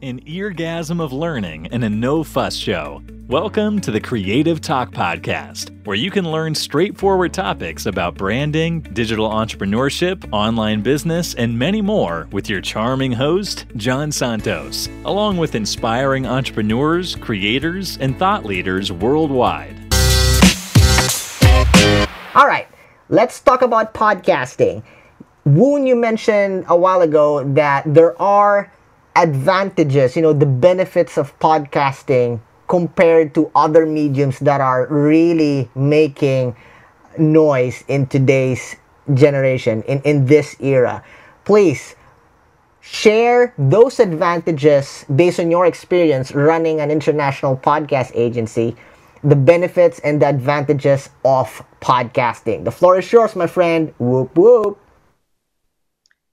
an eargasm of learning and a no fuss show. Welcome to the Creative Talk Podcast, where you can learn straightforward topics about branding, digital entrepreneurship, online business, and many more with your charming host, John Santos, along with inspiring entrepreneurs, creators, and thought leaders worldwide. All right, let's talk about podcasting. Woon, you mentioned a while ago that there are advantages, you know, the benefits of podcasting compared to other mediums that are really making noise in today's generation, in, in this era. Please share those advantages based on your experience running an international podcast agency, the benefits and the advantages of podcasting. The floor is yours, my friend. Whoop whoop.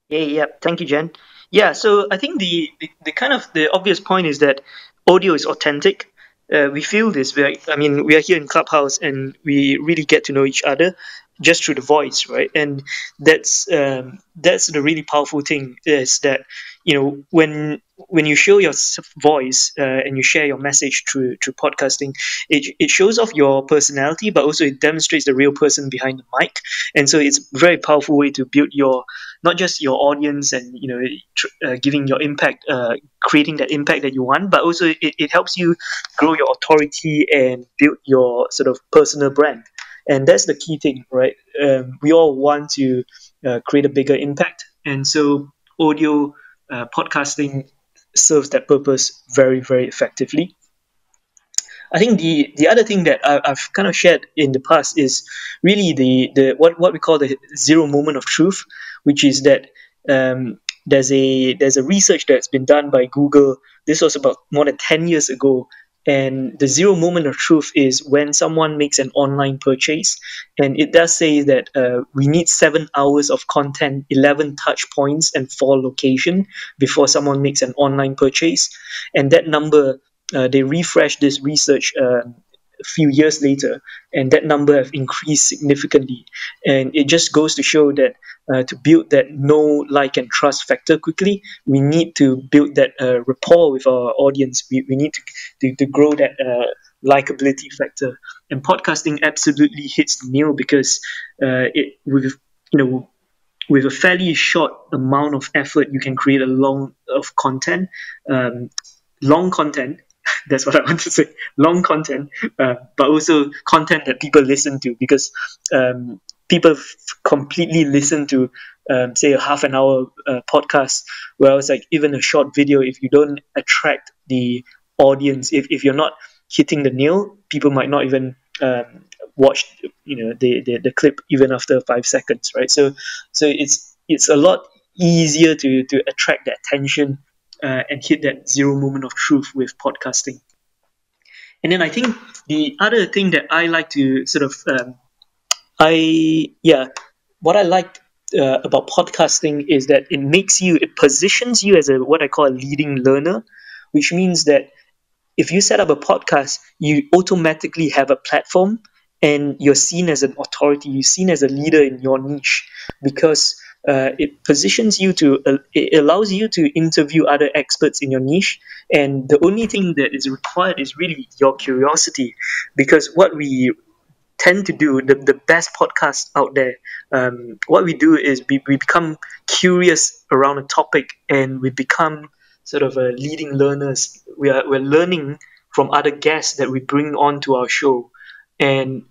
Yeah, yeah. Thank you, Jen. Yeah, so I think the, the, the kind of the obvious point is that audio is authentic. Uh, we feel this. We're, I mean, we are here in Clubhouse, and we really get to know each other just through the voice, right? And that's um, that's the really powerful thing is that you know when when you show your voice uh, and you share your message through through podcasting, it, it shows off your personality, but also it demonstrates the real person behind the mic, and so it's a very powerful way to build your not just your audience and you know tr- uh, giving your impact, uh, creating that impact that you want, but also it, it helps you grow your authority and build your sort of personal brand. And that's the key thing right? Um, we all want to uh, create a bigger impact. And so audio uh, podcasting serves that purpose very very effectively. I think the the other thing that I, have kind of shared in the past is really the the what, what we call the zero moment of truth, which is that um, there's a there's a research that's been done by Google. This was about more than ten years ago, and the zero moment of truth is when someone makes an online purchase. And it does say that uh, we need seven hours of content, 11 touch points, and four location before someone makes an online purchase. And that number, uh, they refreshed this research uh, a few years later, and that number have increased significantly. And it just goes to show that uh, to build that know, like, and trust factor quickly, we need to build that uh, rapport with our audience. We, we need to, to, to grow that uh, likability factor. And podcasting absolutely hits the nail because uh, it with you know with a fairly short amount of effort, you can create a long of content, um, long content that's what I want to say. Long content, uh, but also content that people listen to because um, people f- completely listen to, um, say, a half an hour uh, podcast, whereas like even a short video, if you don't attract the audience, if, if you're not hitting the nail, people might not even um, watch, you know, the, the the clip even after five seconds, right? So so it's it's a lot easier to to attract the attention uh, and hit that zero moment of truth with podcasting. And then I think the other thing that I like to sort of, um, I yeah, what I like uh, about podcasting is that it makes you, it positions you as a what I call a leading learner, which means that if you set up a podcast, you automatically have a platform and you're seen as an authority, you're seen as a leader in your niche because uh, it positions you to uh, it allows you to interview other experts in your niche. And the only thing that is required is really your curiosity. Because what we tend to do the, the best podcast out there um, what we do is we, we become curious around a topic and we become sort of a leading learners. We are we're learning from other guests that we bring on to our show. And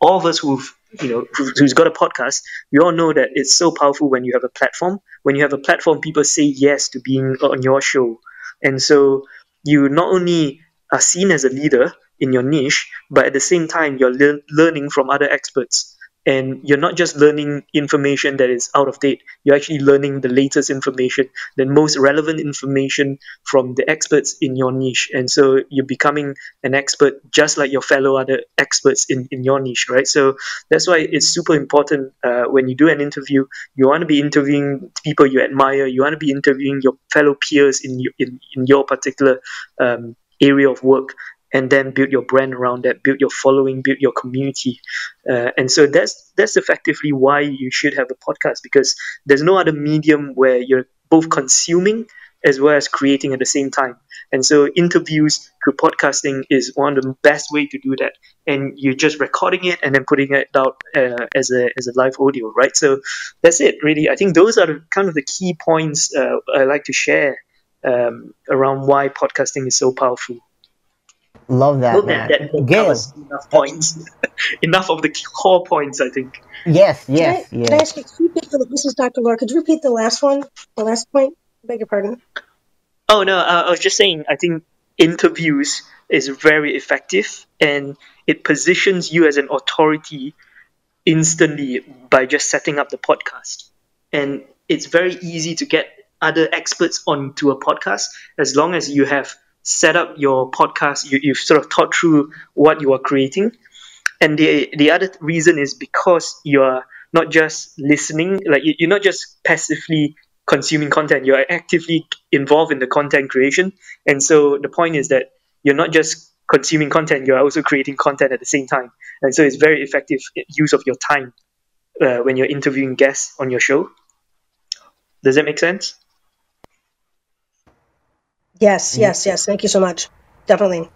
all of us who've you know who's got a podcast we all know that it's so powerful when you have a platform. When you have a platform people say yes to being on your show. And so you not only are seen as a leader in your niche but at the same time you're le- learning from other experts and you're not just learning information that is out of date. You're actually learning the latest information the most relevant information from the experts in your niche. And so you're becoming an expert just like your fellow other experts in, in your niche right? So that's why it's super important uh, when you do an interview you want to be interviewing people you admire. You want to be interviewing your fellow peers in in, in your particular um, area of work and then build your brand around that, build your following, build your community. Uh, and so that's that's effectively why you should have a podcast because there's no other medium where you're both consuming as well as creating at the same time. And so interviews through podcasting is one of the best way to do that. And you're just recording it and then putting it out uh, as a as a live audio, right? So that's it, really. I think those are the, kind of the key points uh, I like to share um, around why podcasting is so powerful. Love that, Hope man. that, that Gail. covers enough points, enough of the core points, I think. Yes, Can I, yes, can I ask you, could you repeat the, this is Dr. Laura. Could you repeat the last one? The last point? Beg your pardon. Oh no, uh, I was just saying. I think interviews is very effective, and it positions you as an authority instantly by just setting up the podcast. And it's very easy to get other experts onto a podcast as long as you have set up your podcast. You, you've sort of thought through what you are creating, and the the other reason is because you are not just listening, like you- you're not just passively consuming content you're actively involved in the content creation. And so the point is that you're not just consuming content you're also creating content at the same time. And so it's very effective use of your time uh, when you're interviewing guests on your show. Does that make sense Yes, yes, yes. Thank you so much. Definitely.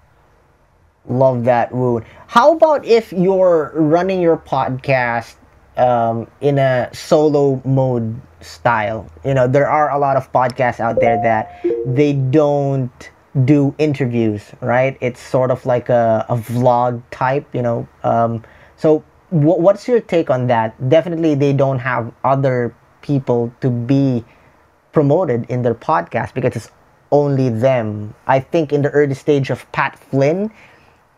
Love that, Woon. How about if you're running your podcast um, in a solo mode style? You know, there are a lot of podcasts out there that they don't do interviews, right? It's sort of like a, a vlog type, you know. Um, so, wh- what's your take on that? Definitely, they don't have other people to be promoted in their podcast because it's only them. I think in the early stage of Pat Flynn,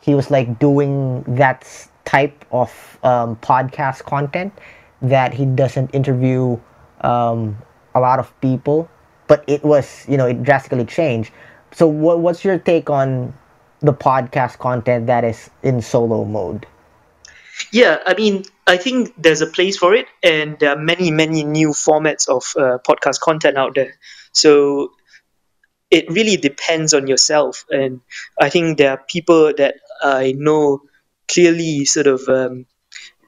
he was like doing that type of um, podcast content that he doesn't interview um, a lot of people, but it was you know it drastically changed. So what, what's your take on the podcast content that is in solo mode? Yeah, I mean, I think there's a place for it, and there are many, many new formats of uh, podcast content out there. So it really depends on yourself, and I think there are people that I know clearly sort of um,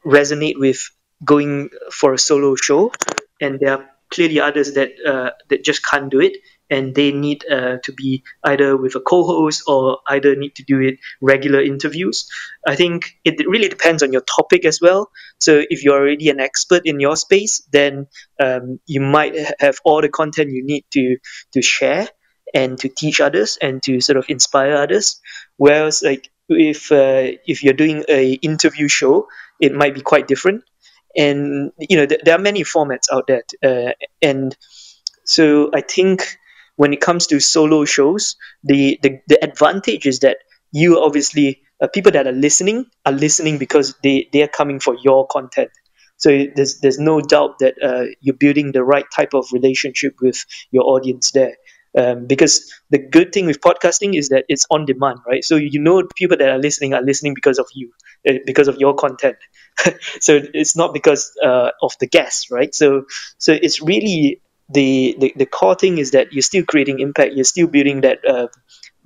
resonate with going for a solo show, and there are clearly others that uh, that just can't do it, and they need uh, to be either with a co-host or either need to do it regular interviews. I think it really depends on your topic as well. So if you're already an expert in your space, then um, you might have all the content you need to to share and to teach others and to sort of inspire others. Whereas like if uh, if you're doing a interview show, it might be quite different. And you know th- there are many formats out there, uh, and so I think when it comes to solo shows, the the, the advantage is that you obviously uh, people that are listening are listening because they they are coming for your content. So there's there's no doubt that uh, you're building the right type of relationship with your audience there. Um, because the good thing with podcasting is that it's on demand, right? So you know people that are listening are listening because of you, uh, because of your content. so it's not because uh, of the guests, right? So so it's really the, the the core thing is that you're still creating impact. You're still building that uh,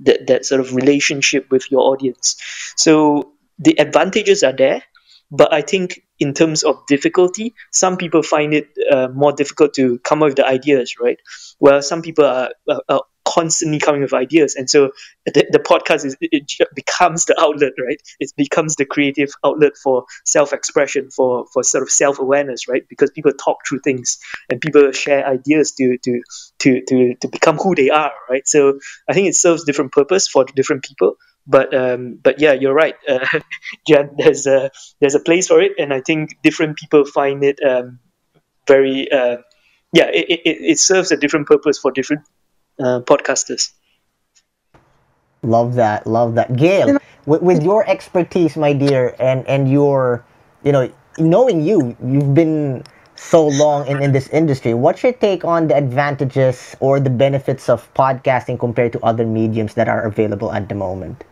that that sort of relationship with your audience. So the advantages are there, but I think in terms of difficulty, some people find it uh, more difficult to come up with the ideas, right? Well, some people are, are, are constantly coming with ideas, and so the, the podcast is it becomes the outlet, right? It becomes the creative outlet for self-expression, for for sort of self-awareness, right? Because people talk through things and people share ideas to to to to to become who they are, right? So I think it serves different purpose for different people. But um, but yeah, you're right, uh, Jan. There's a there's a place for it, and I think different people find it um, very uh, yeah. It, it, it serves a different purpose for different uh, podcasters. Love that, love that, Gail. With, with your expertise, my dear, and and your, you know, knowing you, you've been so long in, in this industry. What's your take on the advantages or the benefits of podcasting compared to other mediums that are available at the moment?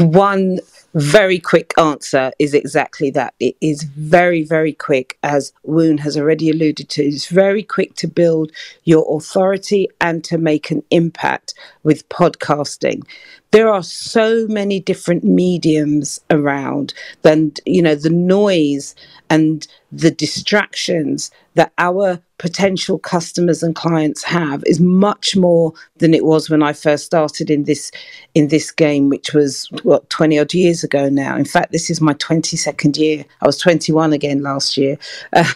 One very quick answer is exactly that. It is very, very quick, as Woon has already alluded to. It's very quick to build your authority and to make an impact with podcasting. There are so many different mediums around, and you know, the noise and the distractions that our potential customers and clients have is much more than it was when I first started in this in this game, which was what twenty odd years ago now. In fact, this is my twenty second year. I was twenty one again last year,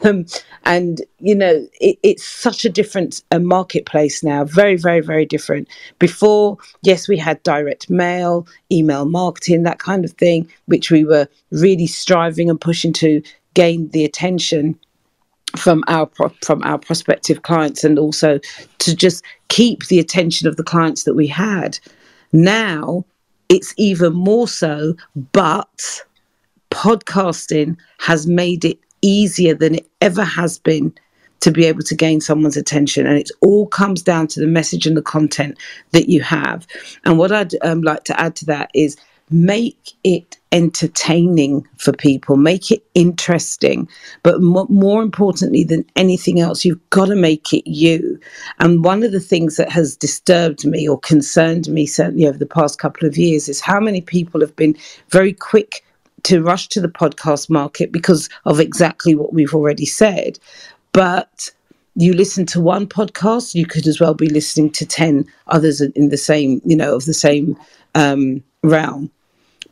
um, and you know it, it's such a different uh, marketplace now. Very, very, very different. Before, yes, we had direct mail, email marketing, that kind of thing, which we were really striving and pushing to gain the attention from our from our prospective clients and also to just keep the attention of the clients that we had. Now it's even more so but podcasting has made it easier than it ever has been to be able to gain someone's attention. And it all comes down to the message and the content that you have. And what i'd um, like to add to that is make it entertaining for people, make it interesting. But more importantly than anything else, you've got to make it you. And one of the things that has disturbed me or concerned me, certainly over the past couple of years, is how many people have been very quick to rush to the podcast market because of exactly what we've already said. But you listen to one podcast, you could as well be listening to 10 others in the same, you know, of the same um, realm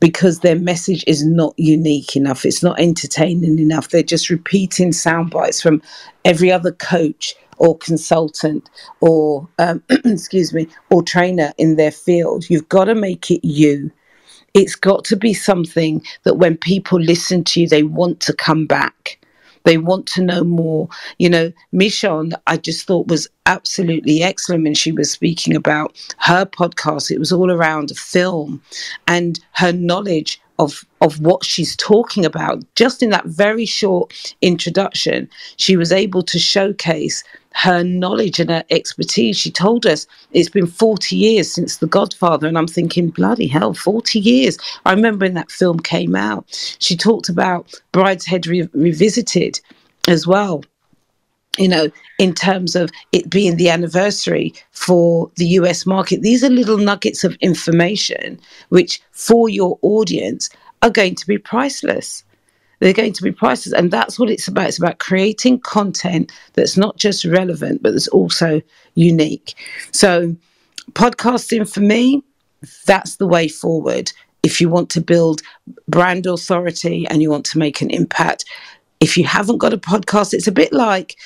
because their message is not unique enough. It's not entertaining enough. They're just repeating sound bites from every other coach or consultant or, um, excuse me, or trainer in their field. You've got to make it you. It's got to be something that when people listen to you, they want to come back. They want to know more. You know, Michonne, I just thought was absolutely excellent when she was speaking about her podcast. It was all around film and her knowledge of of what she's talking about just in that very short introduction she was able to showcase her knowledge and her expertise she told us it's been 40 years since the godfather and i'm thinking bloody hell 40 years i remember when that film came out she talked about brideshead Re- revisited as well you know, in terms of it being the anniversary for the US market. These are little nuggets of information which, for your audience, are going to be priceless. They're going to be priceless. And that's what it's about. It's about creating content that's not just relevant, but that's also unique. So, podcasting for me, that's the way forward. If you want to build brand authority and you want to make an impact, if you haven't got a podcast, it's a bit like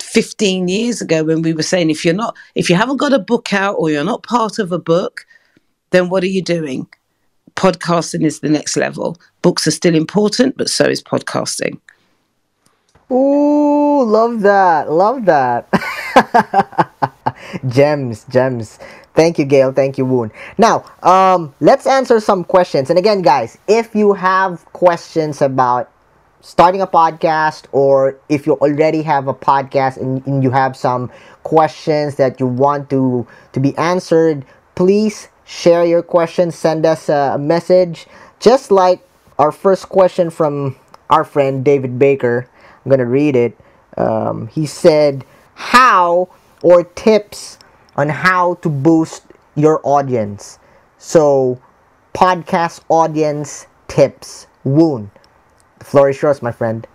15 years ago when we were saying if you're not if you haven't got a book out or you're not part of a book then what are you doing podcasting is the next level books are still important but so is podcasting Ooh, love that. Love that. gems, gems. Thank you, Gail. Thank you, Woon. Now, um, let's answer some questions. And again, guys, if you have questions about starting a podcast or if you already have a podcast and, and, you have some questions that you want to to be answered please share your questions send us a, message. Just like our first question from our friend david baker i'm gonna read it. Um, he said how or tips on how to boost your audience? So podcast audience tips. Woon the floor is yours, my friend.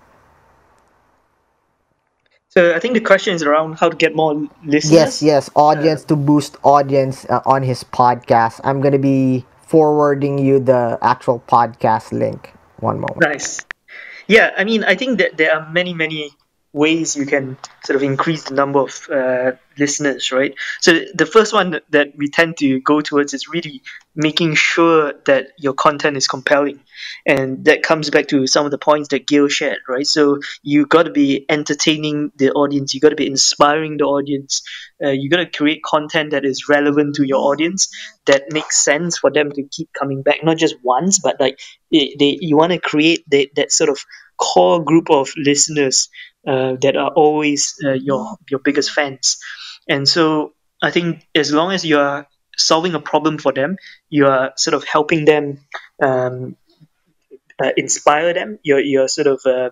So I think the question is around how to get more listeners. Yes, yes, audience uh, to boost audience uh, on his podcast. I'm gonna be forwarding you the actual podcast link. One moment. Nice. Yeah, I mean, I think that there are many, many ways you can sort of increase the number of uh, listeners, right? So the first one that we tend to go towards is really making sure that your content is compelling, and that comes back to some of the points that Gail shared, right? So you got to be entertaining the audience, you got to be inspiring the audience, uh, you got to create content that is relevant to your audience, that makes sense for them to keep coming back, not just once, but like they, they you want to create that that sort of core group of listeners uh, that are always uh, your your biggest fans. And so I think as long as you are solving a problem for them, you are sort of helping them um, uh, inspire them. You're you're sort of uh,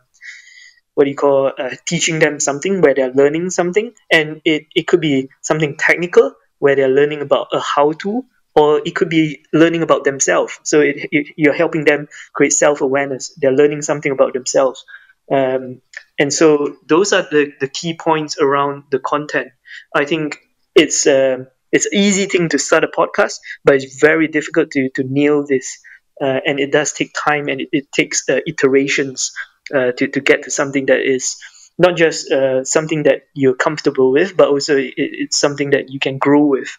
what do you call uh, teaching them something where they're learning something, and it, it could be something technical where they're learning about a how to, or it could be learning about themselves. So it, it, you're helping them create self awareness. They're learning something about themselves. Um, And so those are the, the key points around the content. I think it's uh, it's easy thing to start a podcast, but it's very difficult to, to nail this. Uh, and it does take time and it, it takes uh, iterations uh, to, to get to something that is not just uh, something that you're comfortable with, but also it, it's something that you can grow with.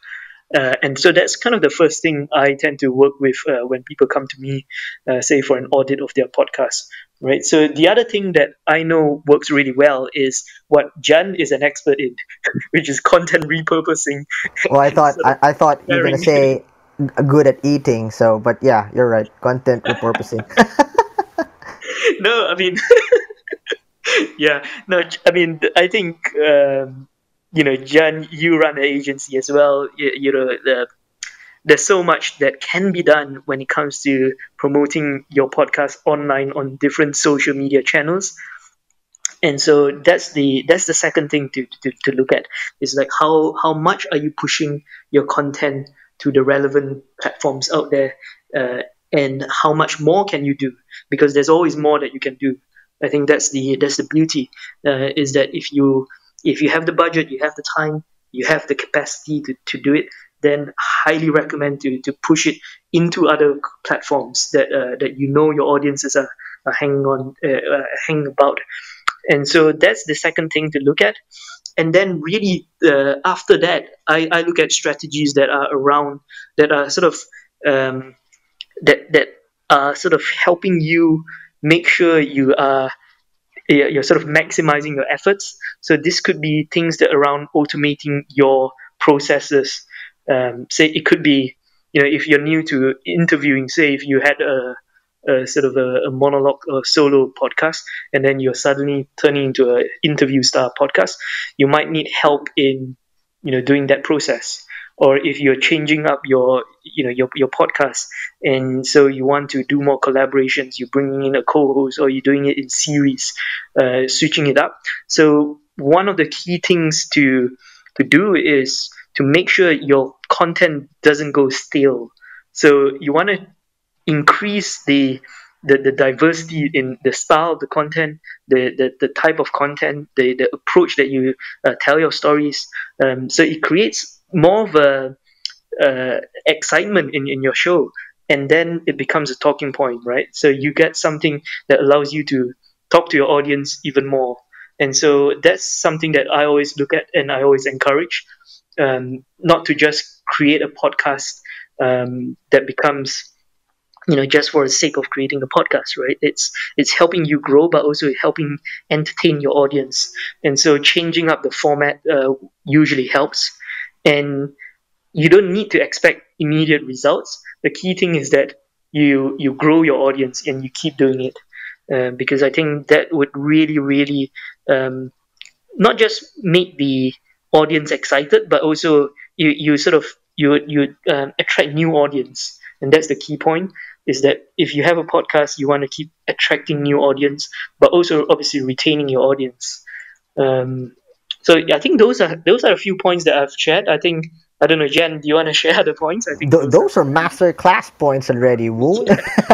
Uh, and so that's kind of the first thing I tend to work with when people come to me, say for an audit of their podcast, right? So the other thing that I know works really well is what Jan is an expert in, which is content repurposing. Well, I thought I, I thought you were gonna say good at eating. So, but yeah, you're right. Content repurposing. no, I mean, yeah, no, I mean, I think um, you know, Jan, you run an agency as well. You, you know, the, there's so much that can be done when it comes to promoting your podcast online on different social media channels. And so that's the that's the second thing to, to, to look at is like how how much are you pushing your content to the relevant platforms out there, uh, and how much more can you do because there's always more that you can do. I think that's the that's the beauty uh, is that if you if you have the budget, you have the time, you have the capacity to, to do it, then highly recommend to, to push it into other platforms that uh, that you know your audiences are, are hanging on uh, uh, hanging about. And so that's the second thing to look at. And then really uh, after that, I, I look at strategies that are around that are sort of um, that that are sort of helping you make sure you are you're sort of maximizing your efforts. So this could be things that around automating your processes. Um, say it could be, you know, if you're new to interviewing, say if you had a, a sort of a, a, monologue or solo podcast, and then you're suddenly turning into an interview style podcast, you might need help in, you know, doing that process. Or if you're changing up your you know your, your podcast and so you want to do more collaborations you're bringing in a co-host or you're doing it in series uh, switching it up. So one of the key things to to do is to make sure your content doesn't go stale. So you want to increase the the, the diversity in the style of the content, the, the, the type of content, the, the approach that you uh, tell your stories. Um, so it creates more of a uh, excitement in, in your show and then it becomes a talking point right? So you get something that allows you to talk to your audience even more. And so that's something that i always look at and i always encourage um, not to just create a podcast um, that becomes you know just for the sake of creating a podcast right? It's it's helping you grow but also helping entertain your audience. And so changing up the format uh, usually helps. And you don't need to expect immediate results. The key thing is that you you grow your audience and you keep doing it, uh, because I think that would really really um, not just make the audience excited, but also you you sort of you you um, attract new audience, and that's the key point. Is that if you have a podcast, you want to keep attracting new audience, but also obviously retaining your audience. Um, so I think those are those are a few points that I've shared. I think I don't know, Jen. Do you want to share the points? I think Th- those, those are, master class points already. Woon.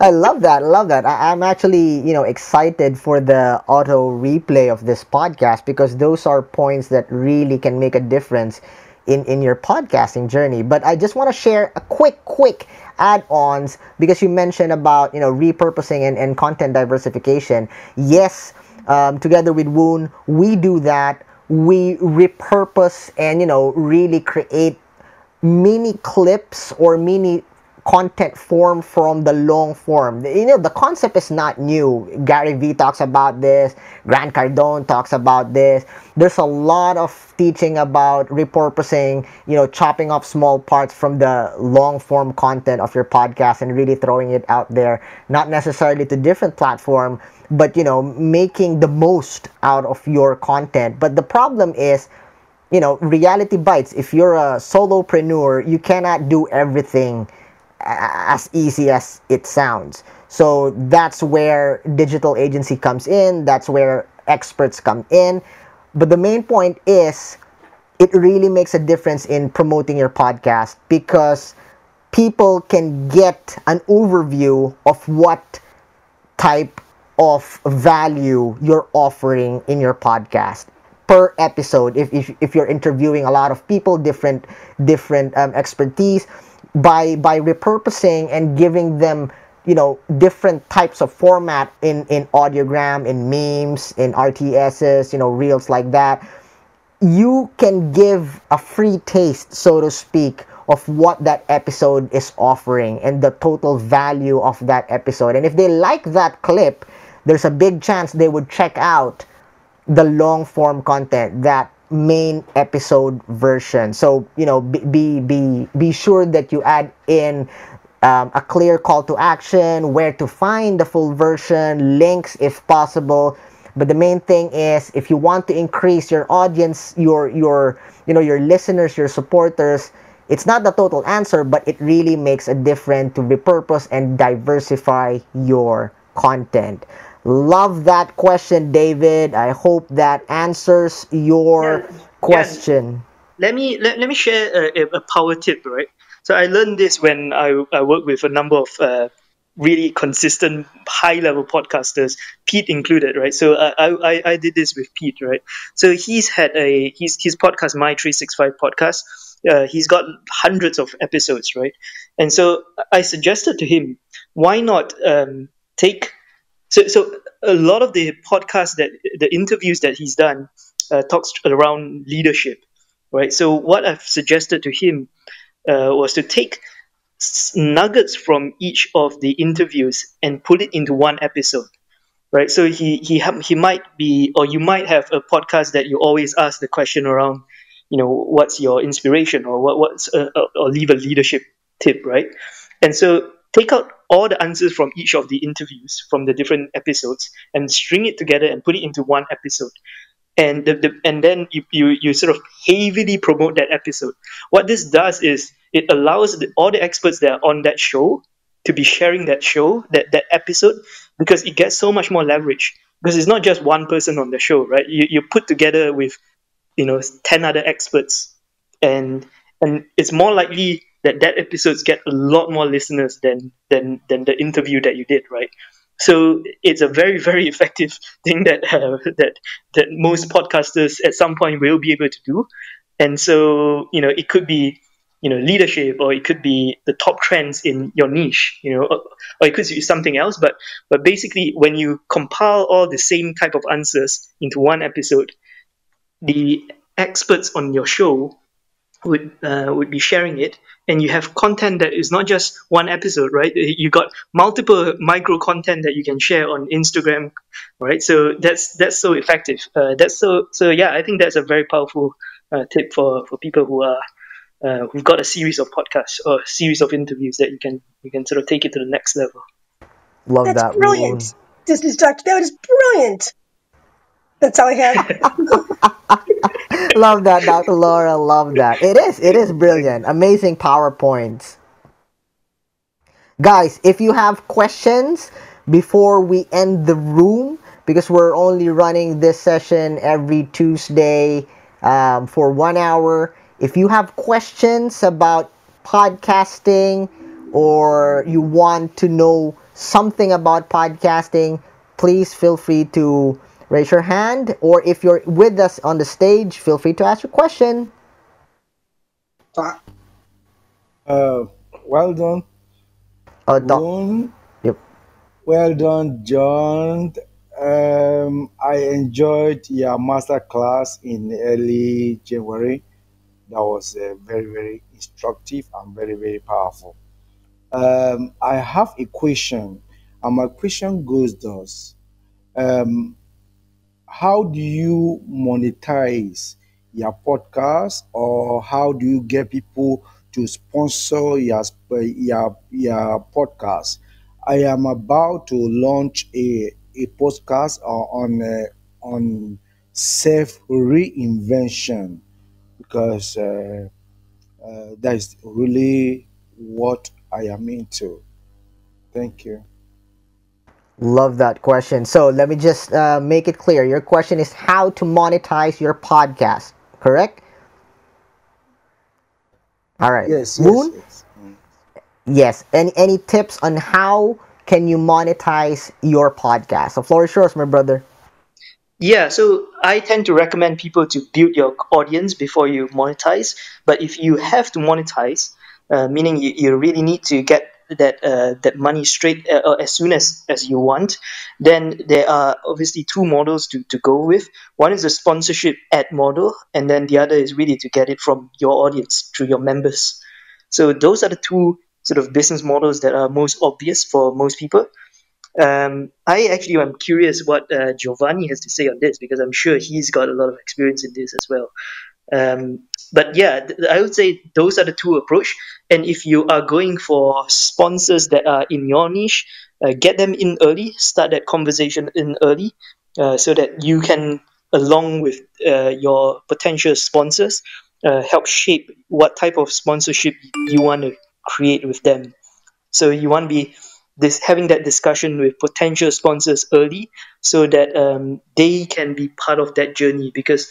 I love that. I love that. I- I'm actually you know excited for the auto replay of this podcast because those are points that really can make a difference in in your podcasting journey. But I just want to share a quick quick add-ons because you mentioned about you know repurposing and, and content diversification. Yes um, together with Woon, we do that. We repurpose and you know really create mini clips or mini content form from the long form. You know, the concept is not new. Gary Vee talks about this, Grant Cardone talks about this. There's a lot of teaching about repurposing, you know, chopping off small parts from the long form content of your podcast and really throwing it out there, not necessarily to different platform, but you know making the most out of your content. But the problem is you know reality bites. If you're a solopreneur you cannot do everything as easy as it sounds. So that's where digital agency comes in. That's where experts come in. But the main point is it really makes a difference in promoting your podcast because people can get an overview of what type of value you're offering in your podcast per episode. If, if, if you're interviewing a lot of people different different um, expertise by by repurposing and giving them you know different types of format in in audiogram in memes in rts's you know reels like that you can give a free taste so to speak of what that episode is offering and the total value of that episode. And if they like that clip there's a big chance they would check out the long form content that main episode version. So you know be be be, be sure that you add in um, a clear call to action where to find the full version links if possible. But the main thing is if you want to increase your audience your your you know your listeners your supporters it's not the total answer but it really makes a difference to repurpose and diversify your content Love that question, David. I hope that answers your Yeah, question. let me let, let me share a, a power tip right? So i learned this when i, I work with a number of uh, really consistent high level podcasters pete included right? So I, I i did this with pete right? So he's had a he's his podcast my 365 podcast uh, he's got hundreds of episodes right? And so i suggested to him why not um, take so so a lot of the podcasts that the interviews that he's done uh, talks around leadership right? So what i've suggested to him uh, was to take nuggets from each of the interviews and put it into one episode right? So he he ha- he might be or you might have a podcast that you always ask the question around you know what's your inspiration or what what's uh, uh, or leave a leadership tip right? And so take out all the answers from each of the interviews from the different episodes and string it together and put it into one episode. And the, the and then you, you you sort of heavily promote that episode. What this does is it allows the, all the experts that are on that show to be sharing that show that that episode because it gets so much more leverage. Because it's not just one person on the show right? You, you put together with you know 10 other experts. And and it's more likely that that episodes get a lot more listeners than than than the interview that you did right? So it's a very very effective thing that uh, that that most podcasters at some point will be able to do. And so you know it could be you know leadership or it could be the top trends in your niche you know or, or it could be something else. But but basically when you compile all the same type of answers into one episode the experts on your show would uh, would be sharing it and you have content that is not just one episode right you got multiple micro content that you can share on instagram right so that's that's so effective uh, that's so so yeah i think that's a very powerful uh, tip for for people who are uh, who've got a series of podcasts or a series of interviews that you can you can sort of take it to the next level Love That's that. brilliant. Woon. This is Dr. That is brilliant. That's all I had. Love that, Dr. Laura. Love that. It is. It is brilliant. Amazing PowerPoints. Guys, if you have questions before we end the room, because we're only running this session every Tuesday um, for one hour. If you have questions about podcasting or you want to know something about podcasting, please feel free to raise your hand. Or if you're with us on the stage, feel free to ask your question. Uh, well done, Uh, doc- Yep. Well done, John. Um, I enjoyed your master class in early January. That was uh, very, very instructive and very, very powerful. Um, I have a question, and my question goes thus: um, How do you monetize your podcast, or how do you get people to sponsor your your your podcast? I am about to launch a a podcast uh, on uh, on self reinvention because uh, uh, that is really what I am into. Thank you. Love that question. So let me just uh, make it clear. Your question is how to monetize your podcast, correct? All right. Yes, yes, Woon? yes. Mm. Yes. Any any tips on how can you monetize your podcast? The floor is yours, my brother. Yeah, so I tend to recommend people to build your audience before you monetize. But if you have to monetize, uh, meaning you, you really need to get that uh, that money straight uh, as soon as as you want, then there are obviously two models to, to go with. One is a sponsorship ad model, and then the other is really to get it from your audience through your members. So those are the two sort of business models that are most obvious for most people. Um, I actually am curious what uh, Giovanni has to say on this because I'm sure he's got a lot of experience in this as well. Um, but yeah, I would say those are the two approach. And if you are going for sponsors that are in your niche, uh, get them in early, start that conversation in early, uh, so that you can, along with uh, your potential sponsors, uh, help shape what type of sponsorship you want to create with them. So you want to be this having that discussion with potential sponsors early, so that um, they can be part of that journey. Because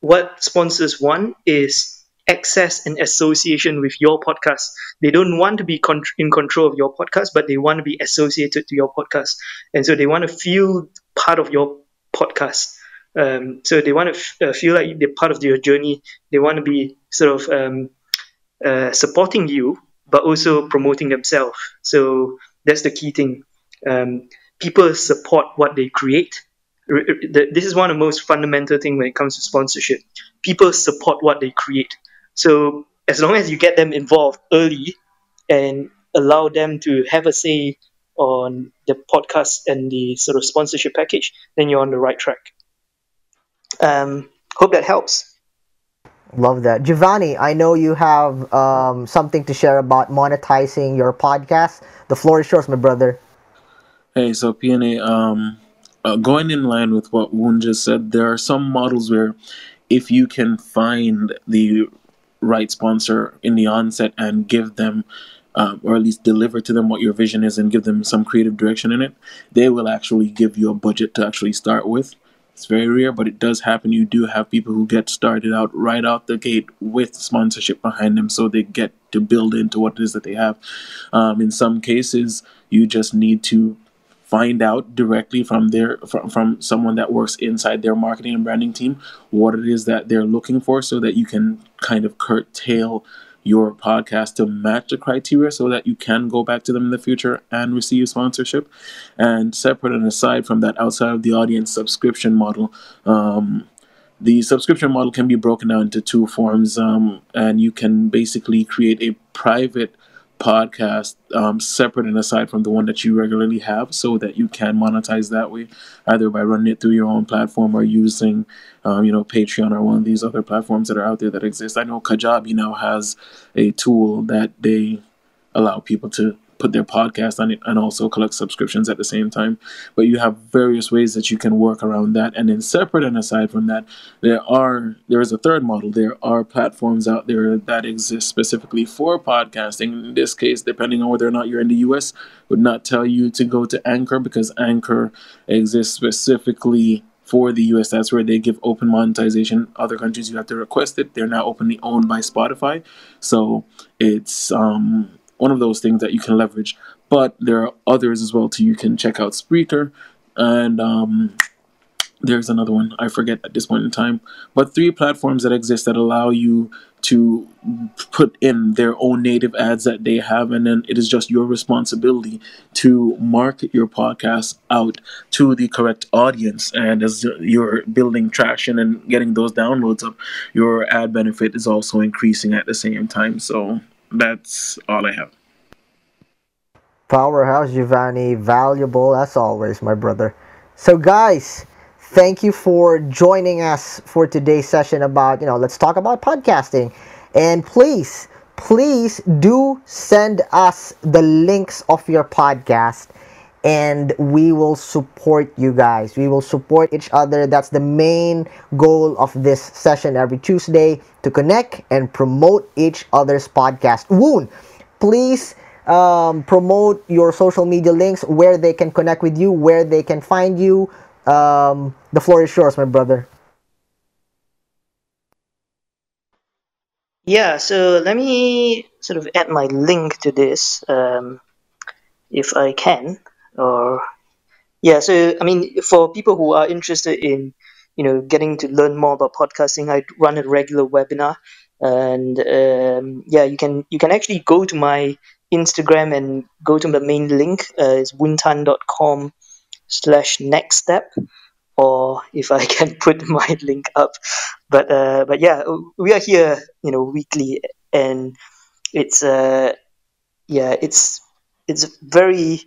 what sponsors want is access and association with your podcast. They don't want to be con- in control of your podcast, but they want to be associated to your podcast, and so they want to feel part of your podcast. Um, so they want to f- uh, feel like they're part of your journey. They want to be sort of um, uh, supporting you, but also promoting themselves. So that's the key thing. Um, people support what they create. R- r- the- This is one of the most fundamental thing when it comes to sponsorship. People support what they create. So as long as you get them involved early and allow them to have a say on the podcast and the sort of sponsorship package, then you're on the right track. Um, hope that helps. Love that. Giovanni, I know you have um, something to share about monetizing your podcast. The floor is yours, my brother. Hey, so PNA, um, uh, going in line with what Woon just said, there are some models where if you can find the right sponsor in the onset and give them, um, or at least deliver to them what your vision is and give them some creative direction in it, they will actually give you a budget to actually start with. It's very rare, but it does happen. You do have people who get started out right out the gate with sponsorship behind them, so they get to build into what it is that they have. Um, in some cases, you just need to find out directly from their from, from someone that works inside their marketing and branding team what it is that they're looking for so that you can kind of curtail your podcast to match the criteria so that you can go back to them in the future and receive sponsorship. And separate and aside from that outside of the audience subscription model um, the subscription model can be broken down into two forms um, and you can basically create a private podcast um, separate and aside from the one that you regularly have so that you can monetize that way either by running it through your own platform or using um, you know patreon or one of these other platforms that are out there that exist. I know kajabi now has a tool that they allow people to put their podcast on it and also collect subscriptions at the same time. But you have various ways that you can work around that. And then separate and aside from that, there are there is a third model. There are platforms out there that exist specifically for podcasting. In this case, depending on whether or not you're in the US, would not tell you to go to Anchor because Anchor exists specifically for the US. That's where they give open monetization. Other countries you have to request it. They're now openly owned by Spotify. So it's um one of those things that you can leverage. But there are others as well too. You can check out Spreaker, and um, there's another one I forget at this point in time. But three platforms that exist that allow you to put in their own native ads that they have, and then it is just your responsibility to market your podcast out to the correct audience. And as you're building traction and getting those downloads up, your ad benefit is also increasing at the same time. So that's all I have. Powerhouse Giovanni, valuable as always, my brother. So, guys, thank you for joining us for today's session about, you know, let's talk about podcasting. And please, please do send us the links of your podcast and we will support you guys. We will support each other. That's the main goal of this session every Tuesday to connect and promote each other's podcast. Woon, please um, promote your social media links, where they can connect with you, where they can find you. Um, the floor is yours, my brother. Yeah, so let me sort of add my link to this, um, if I can. Or yeah. So I mean, for people who are interested in you know getting to learn more about podcasting, I run a regular webinar, and um, yeah, you can you can actually go to my Instagram and go to the main link. Uh, it's woontan.com slash next step or if I can put my link up. But uh, but yeah, we are here, you know, weekly, and it's uh, yeah, it's it's very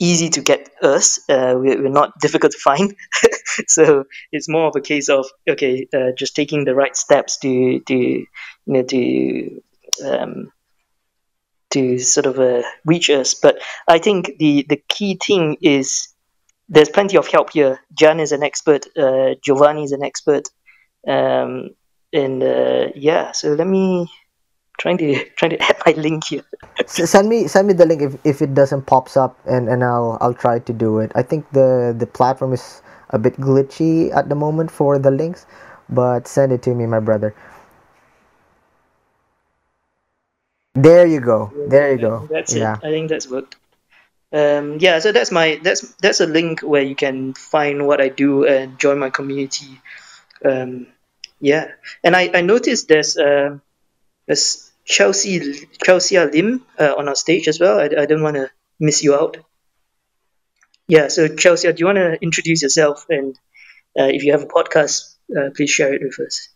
easy to get us. Uh, we're, we're not difficult to find, so it's more of a case of okay, uh, just taking the right steps to to you know to um, to sort of uh, reach us. But I think the the key thing is there's plenty of help here. Jan is an expert. Uh, Giovanni is an expert. Um, and uh, yeah, so let me trying to trying to add my link here. send me send me the link if, if it doesn't pops up, and, and I'll I'll try to do it. I think the the platform is a bit glitchy at the moment for the links, but send it to me, my brother. There you go. There you go. That's yeah. it. I think that's worked um, yeah so that's my that's that's a link where you can find what i do and join my community um, yeah and i i noticed there's uh, there's chelsea chelsea lim uh, on our stage as well i, I don't want to miss you out yeah so chelsea do you want to introduce yourself and uh, if you have a podcast uh, please share it with us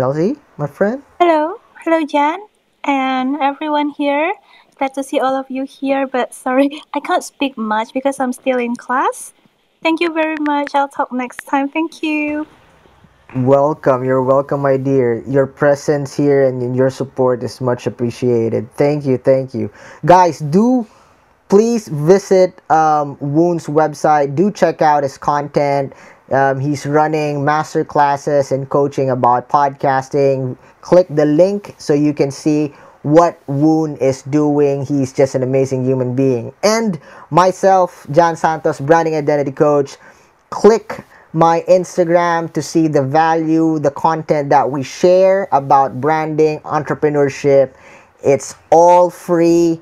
Chelsea, my friend. Hello, hello, Jan, and everyone here. Glad to see all of you here, but sorry, I can't speak much because I'm still in class. Thank you very much. I'll talk next time. Thank you. Welcome. You're welcome, my dear. Your presence here and your support is much appreciated. Thank you. Thank you. Guys, do please visit um, Woon's website. Do check out his content. Um, he's running master classes and coaching about podcasting. Click the link so you can see what Woon is doing. He's just an amazing human being. And myself, John Santos, branding identity coach. Click my Instagram to see the value, the content that we share about branding, entrepreneurship. It's all free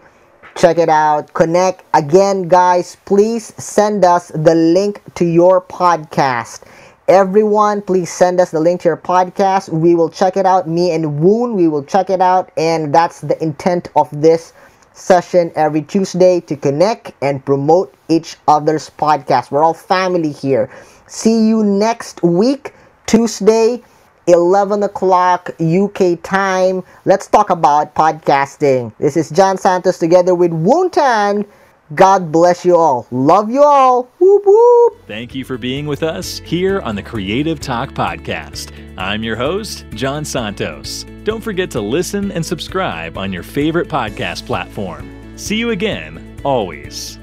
check it out connect again guys please send us the link to your podcast everyone please send us the link to your podcast we will check it out me and woon we will check it out and that's the intent of this session every tuesday to connect and promote each other's podcast we're all family here see you next week tuesday 11 o'clock UK time. Let's talk about podcasting. This is John Santos together with Woontan. God bless you all. Love you all. Whoop whoop. Thank you for being with us here on the Creative Talk Podcast. I'm your host, John Santos. Don't forget to listen and subscribe on your favorite podcast platform. See you again, always.